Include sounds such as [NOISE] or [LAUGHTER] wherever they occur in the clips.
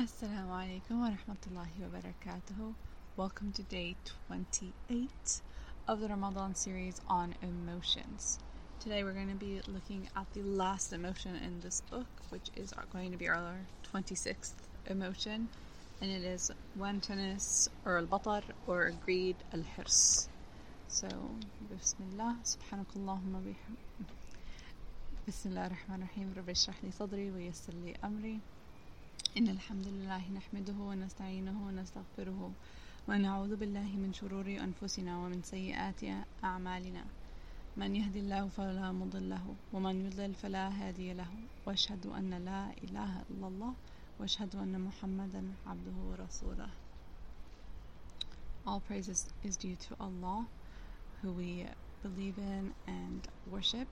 Assalamu alaikum wa rahmatullahi wa. Welcome to day 28 of the Ramadan series on emotions. Today we're going to be looking at the last emotion in this book, which is going to be our 26th emotion, and it is wantonness or al-batar or greed al-hirs. So, Bismillah, subhanakallahumma biham. Bismillah ar-Rahman ar-Rahim, Rabbi shrah li sadri wa yassir li amri. إن الحمد لله نحمده ونستعينه ونستغفره ونعوذ بالله من شرور أنفسنا ومن سيئات أعمالنا من يهد الله فلا مضل له ومن يضلل فلا هادي له وأشهد أن لا إله إلا الله وأشهد أن محمدا عبده ورسوله All praises is due to Allah who we believe in and worship.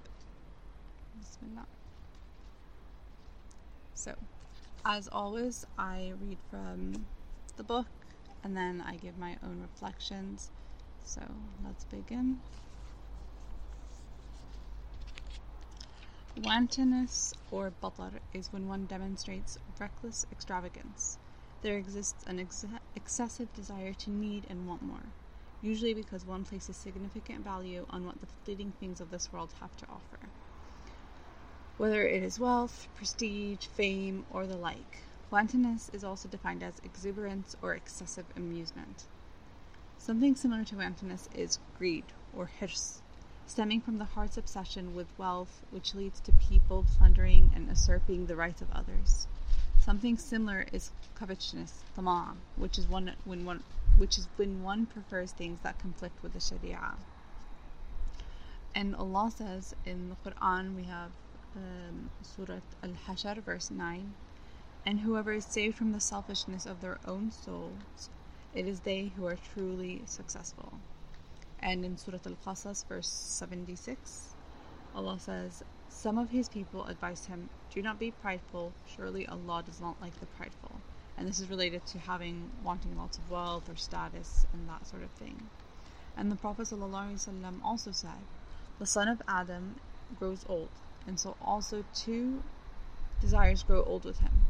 Bismillah. So, as always, I read from the book and then I give my own reflections. So let's begin. Wantonness or batar is when one demonstrates reckless extravagance. There exists an ex- excessive desire to need and want more, usually because one places significant value on what the fleeting things of this world have to offer whether it is wealth, prestige, fame, or the like. Wantonness is also defined as exuberance or excessive amusement. Something similar to wantonness is greed, or hirs, stemming from the heart's obsession with wealth, which leads to people plundering and usurping the rights of others. Something similar is covetousness, tama, which is one when one which is when one prefers things that conflict with the Sharia. And Allah says in the Quran, we have um, Surah Al Hashar, verse 9 And whoever is saved from the selfishness of their own souls, it is they who are truly successful. And in Surah Al Qasas, verse 76, Allah says, Some of His people advised him, Do not be prideful, surely Allah does not like the prideful. And this is related to having, wanting lots of wealth or status and that sort of thing. And the Prophet ﷺ also said, The son of Adam grows old and so also two desires grow old with him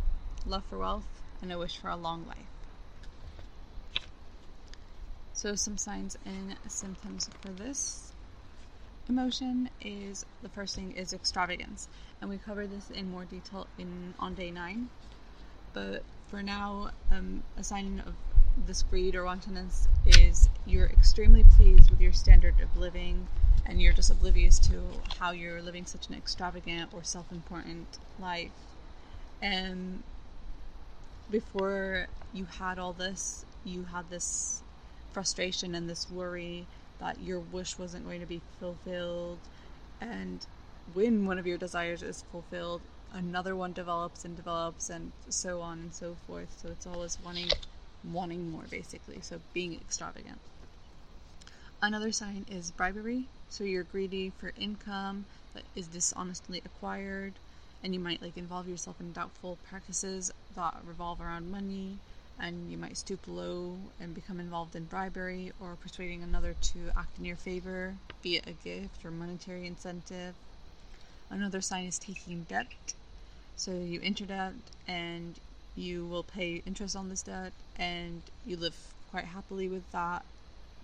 love for wealth and a wish for a long life. So, some signs and symptoms for this emotion is the first thing is extravagance, and we covered this in more detail in on day nine. But for now, um, a sign of this greed or wantonness is you're extremely pleased with your standard of living and you're just oblivious to how you're living such an extravagant or self-important life. And before you had all this you had this frustration and this worry that your wish wasn't going to be fulfilled. And when one of your desires is fulfilled another one develops and develops and so on and so forth. So it's always wanting wanting more basically. So being extravagant. Another sign is bribery. So you're greedy for income that is dishonestly acquired, and you might like involve yourself in doubtful practices that revolve around money, and you might stoop low and become involved in bribery or persuading another to act in your favor, be it a gift or monetary incentive. Another sign is taking debt. So you enter debt and you will pay interest on this debt, and you live quite happily with that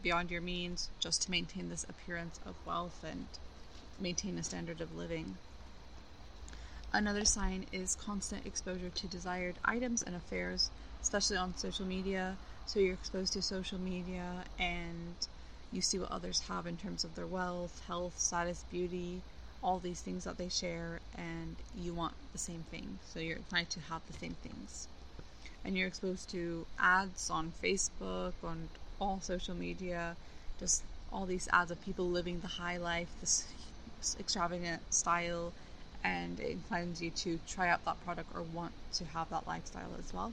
beyond your means just to maintain this appearance of wealth and maintain a standard of living. Another sign is constant exposure to desired items and affairs, especially on social media. So you're exposed to social media and you see what others have in terms of their wealth, health, status, beauty, all these things that they share, and you want the same thing. So you're trying to have the same things. And you're exposed to ads on Facebook, on all social media, just all these ads of people living the high life, this extravagant style, and it inclines you to try out that product or want to have that lifestyle as well.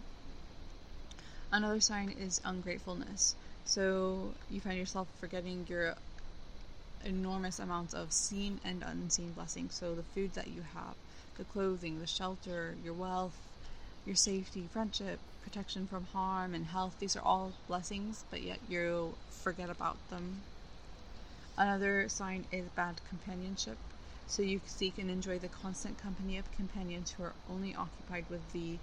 Another sign is ungratefulness. So you find yourself forgetting your enormous amounts of seen and unseen blessings. So the food that you have, the clothing, the shelter, your wealth, your safety, friendship, protection from harm, and health. These are all blessings, but yet you forget about them. Another sign is bad companionship. So you seek and enjoy the constant company of companions who are only occupied with the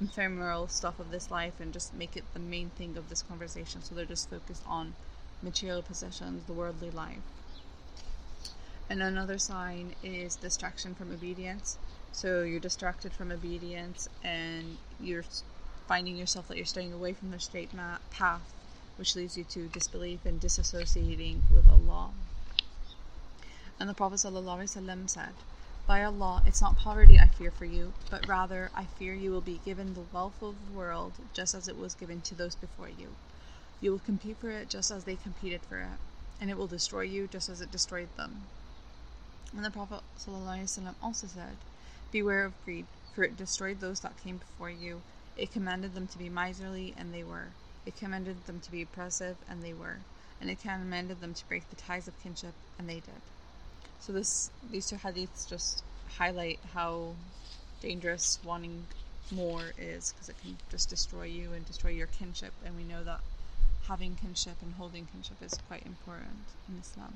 ephemeral stuff of this life and just make it the main thing of this conversation. So they're just focused on material possessions, the worldly life. And another sign is distraction from obedience. So you're distracted from obedience and you're finding yourself that you're staying away from the straight path, which leads you to disbelief and disassociating with Allah. And the Prophet ﷺ said, By Allah, it's not poverty I fear for you, but rather I fear you will be given the wealth of the world just as it was given to those before you. You will compete for it just as they competed for it, and it will destroy you just as it destroyed them. And the Prophet ﷺ also said, Beware of greed, for it destroyed those that came before you. It commanded them to be miserly, and they were. It commanded them to be oppressive, and they were. And it commanded them to break the ties of kinship, and they did. So this these two hadiths just highlight how dangerous wanting more is because it can just destroy you and destroy your kinship and we know that having kinship and holding kinship is quite important in Islam.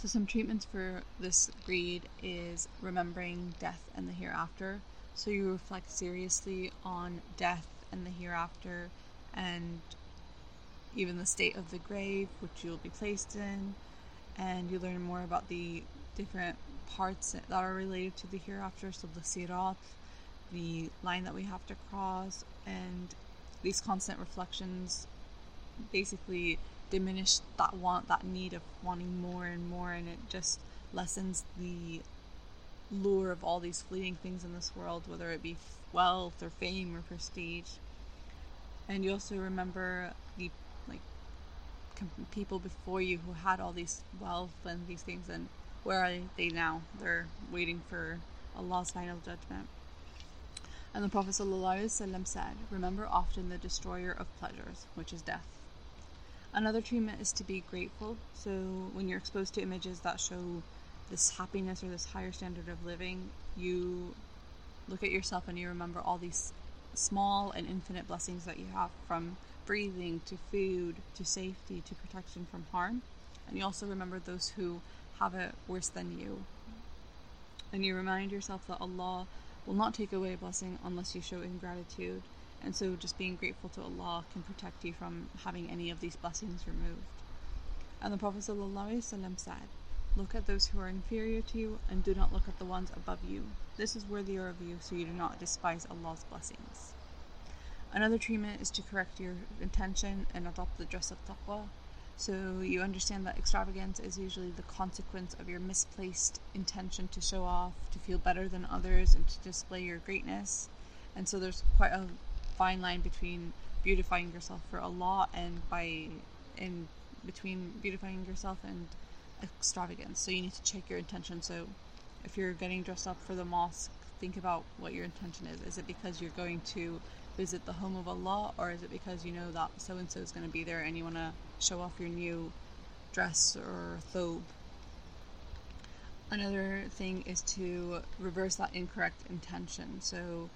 So some treatments for this greed is remembering death and the hereafter. So you reflect seriously on death and the hereafter and even the state of the grave which you'll be placed in and you learn more about the different parts that are related to the hereafter, so the sirat, the line that we have to cross, and these constant reflections basically diminish that want, that need of wanting more and more, and it just lessens the lure of all these fleeting things in this world, whether it be wealth or fame or prestige. And you also remember the like people before you who had all these wealth and these things, and where are they now? They're waiting for Allah's final judgment. And the Prophet ﷺ said, Remember often the destroyer of pleasures, which is death. Another treatment is to be grateful. So when you're exposed to images that show this happiness or this higher standard of living, you look at yourself and you remember all these small and infinite blessings that you have from breathing to food to safety to protection from harm. And you also remember those who have it worse than you. And you remind yourself that Allah will not take away a blessing unless you show ingratitude. And so just being grateful to Allah can protect you from having any of these blessings removed. And the Prophet ﷺ said, Look at those who are inferior to you and do not look at the ones above you. This is worthier of you, so you do not despise Allah's blessings. Another treatment is to correct your intention and adopt the dress of taqwa. So you understand that extravagance is usually the consequence of your misplaced intention to show off, to feel better than others, and to display your greatness. And so there's quite a fine line between beautifying yourself for Allah and by in between beautifying yourself and extravagance. So you need to check your intention. So if you're getting dressed up for the mosque, think about what your intention is. Is it because you're going to visit the home of Allah, or is it because you know that so and so is going to be there and you want to show off your new dress or thobe? Another thing is to reverse that incorrect intention. So,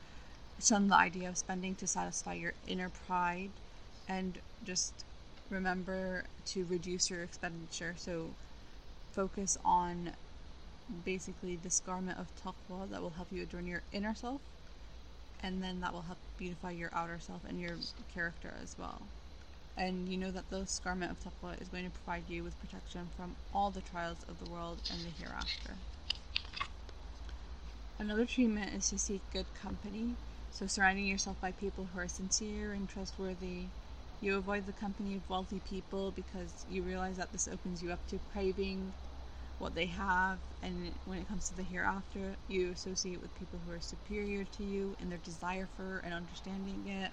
shun the idea of spending to satisfy your inner pride and just remember to reduce your expenditure. So, focus on basically this garment of taqwa that will help you adorn your inner self and then that will help beautify your outer self and your character as well. And you know that this garment of taqwa is going to provide you with protection from all the trials of the world and the hereafter. Another treatment is to seek good company, so surrounding yourself by people who are sincere and trustworthy. You avoid the company of wealthy people because you realize that this opens you up to craving what they have, and when it comes to the hereafter, you associate with people who are superior to you in their desire for and understanding it,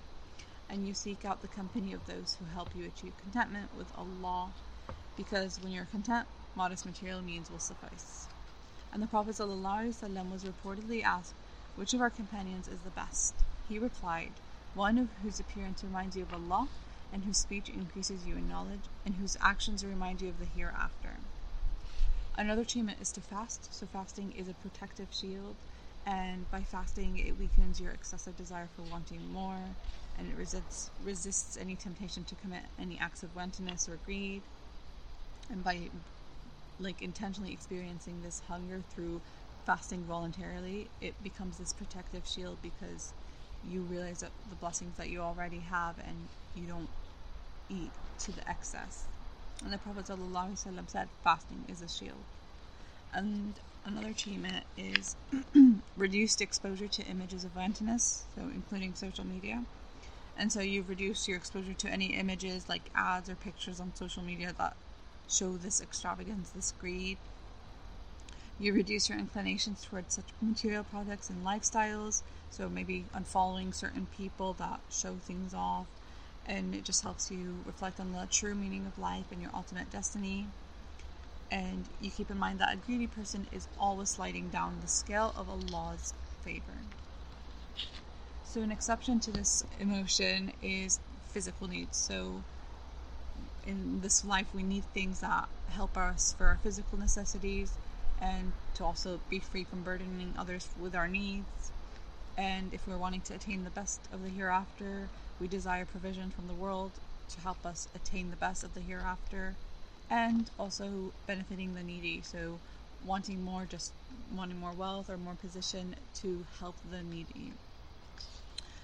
and you seek out the company of those who help you achieve contentment with Allah, because when you're content, modest material means will suffice. And the Prophet ﷺ was reportedly asked, Which of our companions is the best? He replied, One whose appearance reminds you of Allah, and whose speech increases you in knowledge, and whose actions remind you of the hereafter. Another treatment is to fast. So, fasting is a protective shield, and by fasting, it weakens your excessive desire for wanting more, and it resists, resists any temptation to commit any acts of wantonness or greed. And by like intentionally experiencing this hunger through fasting voluntarily, it becomes this protective shield because you realize that the blessings that you already have and you don't eat to the excess. And the Prophet ﷺ said fasting is a shield. And another achievement is [CLEARS THROAT] reduced exposure to images of emptiness, so including social media. And so you've reduced your exposure to any images like ads or pictures on social media that show this extravagance, this greed. You reduce your inclinations towards such material products and lifestyles, so maybe unfollowing certain people that show things off, and it just helps you reflect on the true meaning of life and your ultimate destiny. And you keep in mind that a greedy person is always sliding down the scale of Allah's favor. So, an exception to this emotion is physical needs. So, in this life, we need things that help us for our physical necessities and to also be free from burdening others with our needs. And if we're wanting to attain the best of the hereafter, we desire provision from the world to help us attain the best of the hereafter and also benefiting the needy. So, wanting more, just wanting more wealth or more position to help the needy.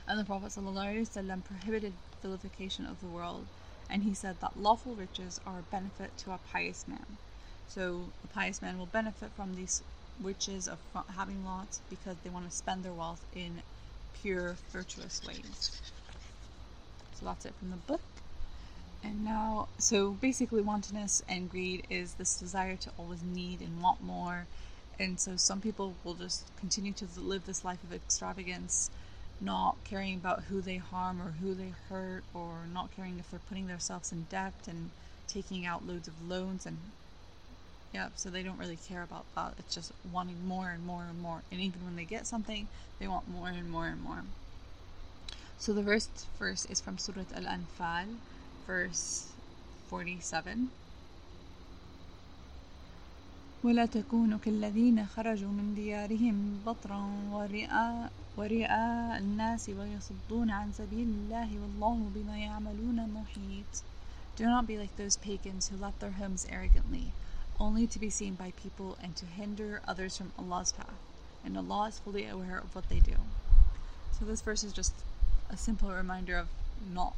And the Prophet ﷺ prohibited vilification of the world, and he said that lawful riches are a benefit to a pious man. So a pious man will benefit from these riches of having lots because they want to spend their wealth in pure, virtuous ways. So that's it from the book. And now, so basically, wantonness and greed is this desire to always need and want more. And so some people will just continue to live this life of extravagance not caring about who they harm or who they hurt, or not caring if they're putting themselves in debt and taking out loads of loans and yeah, so they don't really care about that. It's just wanting more and more and more. And even when they get something, they want more and more and more. So the first verse is from Surah Al Anfal, verse 47. ولا تكونوا كالذين خرجوا من ديارهم بطرا ورئاء ورئاء الناس ويصدون عن سبيل الله والله بما يعملون محيط Do not be like those pagans who left their homes arrogantly, only to be seen by people and to hinder others from Allah's path. And Allah is fully aware of what they do. So this verse is just a simple reminder of not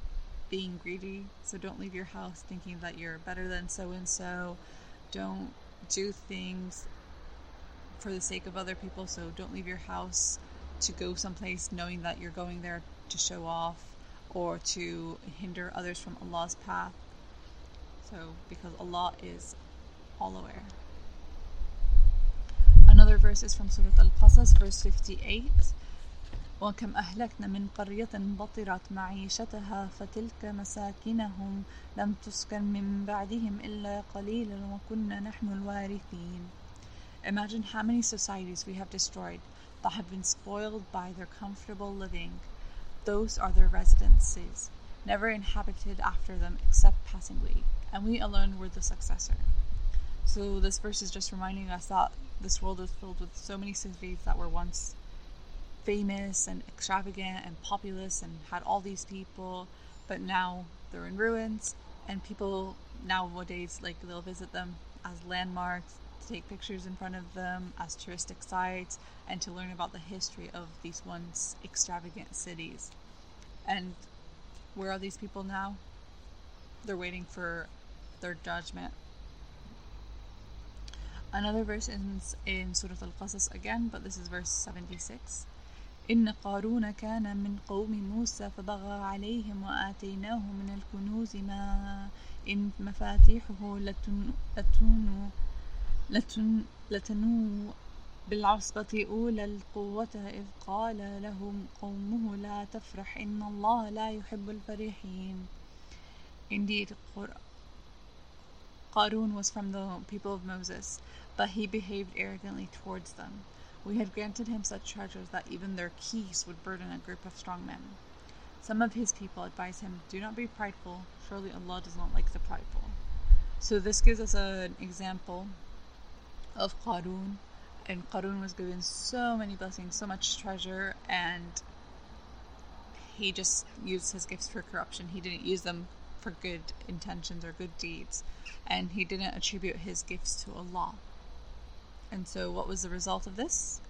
being greedy. So don't leave your house thinking that you're better than so and so. Don't do things for the sake of other people. So don't leave your house to go someplace knowing that you're going there to show off or to hinder others from Allah's path. So, because Allah is all aware. Another verse is from Surah Al Qasas, verse 58. وكم أهلكنا من قرية بطرت معيشتها فتلك مساكنهم لم تسكن من بعدهم إلا قليلا وكنا نحن الوارثين Imagine how many societies we have destroyed that have been spoiled by their comfortable living. Those are their residences, never inhabited after them except passingly, and we alone were the successor. So, this verse is just reminding us that this world is filled with so many cities that were once famous and extravagant and populous and had all these people, but now they're in ruins, and people nowadays like they'll visit them as landmarks take pictures in front of them as touristic sites and to learn about the history of these once extravagant cities. And where are these people now? They're waiting for their judgment. Another verse is in Surah Al Qasas again, but this is verse 76. إن قارون كان من قوم موسى فبغى عليهم وآتيناه من الكنوز ما إن مفاتيحه لتن, لتن لتنو بالعصبة أولى القوة إذ قال لهم قومه لا تفرح إن الله لا يحب الفرحين Indeed, Qarun was from the people of Moses, but he behaved arrogantly towards them. We had granted him such treasures that even their keys would burden a group of strong men. Some of his people advised him, Do not be prideful, surely Allah does not like the prideful. So this gives us an example of Qarun. And Qarun was given so many blessings, so much treasure, and he just used his gifts for corruption. He didn't use them for good intentions or good deeds. And he didn't attribute his gifts to Allah. And so, what was the result of this?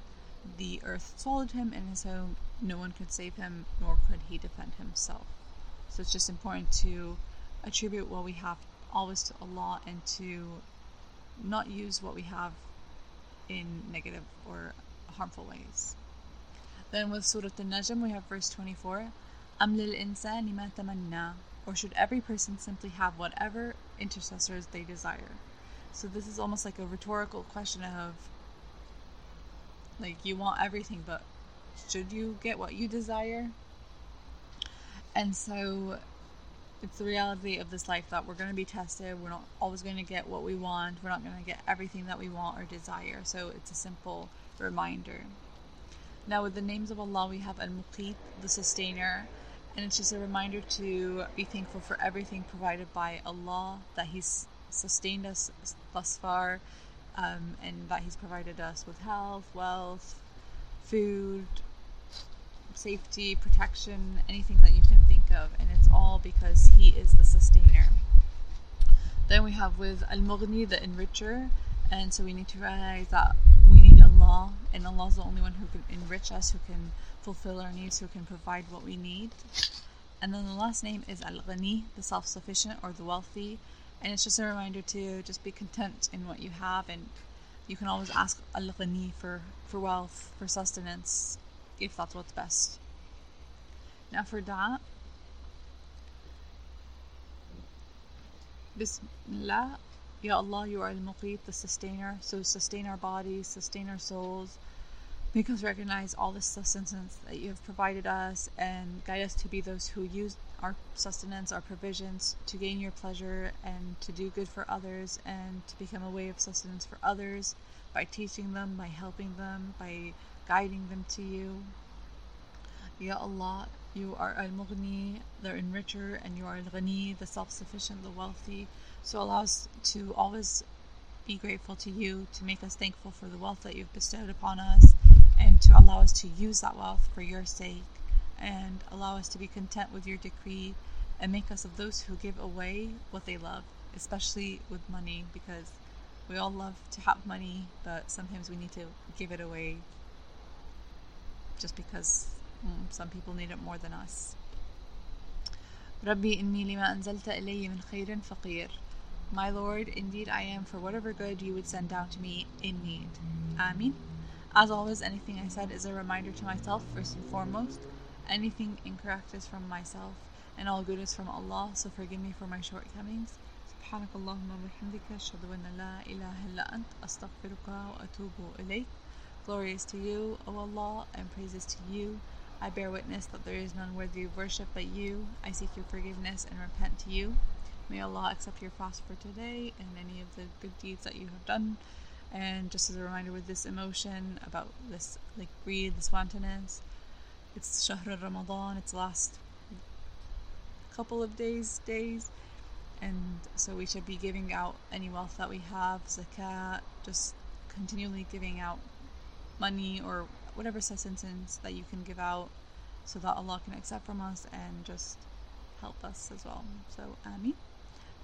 The earth swallowed him and his home no one could save him, nor could he defend himself. So it's just important to attribute what we have always to Allah and to not use what we have in negative or harmful ways. Then with Surah Al-Najm we have verse 24 أَمْ لِلْإِنسَانِ مَا تَمَنَّى or should every person simply have whatever intercessors they desire? So this is almost like a rhetorical question of like you want everything but should you get what you desire? And so it's the reality of this life that we're going to be tested. We're not always going to get what we want. We're not going to get everything that we want or desire. So it's a simple reminder. Now, with the names of Allah, we have Al Muqit, the Sustainer, and it's just a reminder to be thankful for everything provided by Allah, that He's sustained us thus far, um, and that He's provided us with health, wealth, food, safety, protection, anything that you can think of, and it's all because He is the sustainer. Then we have with Al Mughni, the enricher, and so we need to realize that Allah, and Allah is the only one who can enrich us, who can fulfill our needs, who can provide what we need. And then the last name is Al Ghani, the self sufficient or the wealthy, and it's just a reminder to just be content in what you have, and you can always ask Al Ghani for, for wealth, for sustenance, if that's what's best. Now for that, Bismillah, Ya Allah, you are Al-Muqit, the sustainer. So sustain our bodies, sustain our souls. Make us recognize all the sustenance that you have provided us and guide us to be those who use our sustenance, our provisions to gain your pleasure and to do good for others and to become a way of sustenance for others by teaching them, by helping them, by guiding them to you. Ya Allah, you are Al Mughni, the enricher, and you are Al Ghani, the self sufficient, the wealthy. So allow us to always be grateful to you, to make us thankful for the wealth that you've bestowed upon us, and to allow us to use that wealth for your sake, and allow us to be content with your decree, and make us of those who give away what they love, especially with money, because we all love to have money, but sometimes we need to give it away just because mm, some people need it more than us. ربي إني لما أنزلت إلي من خير فقير. My Lord, indeed I am for whatever good you would send down to me in need. Amin. As always, anything I said is a reminder to myself, first and foremost. Anything incorrect is from myself, and all good is from Allah, so forgive me for my shortcomings. سبحانك اللهم وبحمدك أشهد أن لا إله إلا أنت أستغفرك وأتوب إليك Glory is to you, O Allah, and praises to you. I bear witness that there is none worthy of worship but you. I seek your forgiveness and repent to you. May Allah accept your fast for today and any of the good deeds that you have done. And just as a reminder with this emotion about this like greed, this wantonness, it's Shahr Ramadan, it's last couple of days, days. And so we should be giving out any wealth that we have, zakat, just continually giving out money or whatever sustenance that you can give out so that Allah can accept from us and just help us as well. So, Ameen.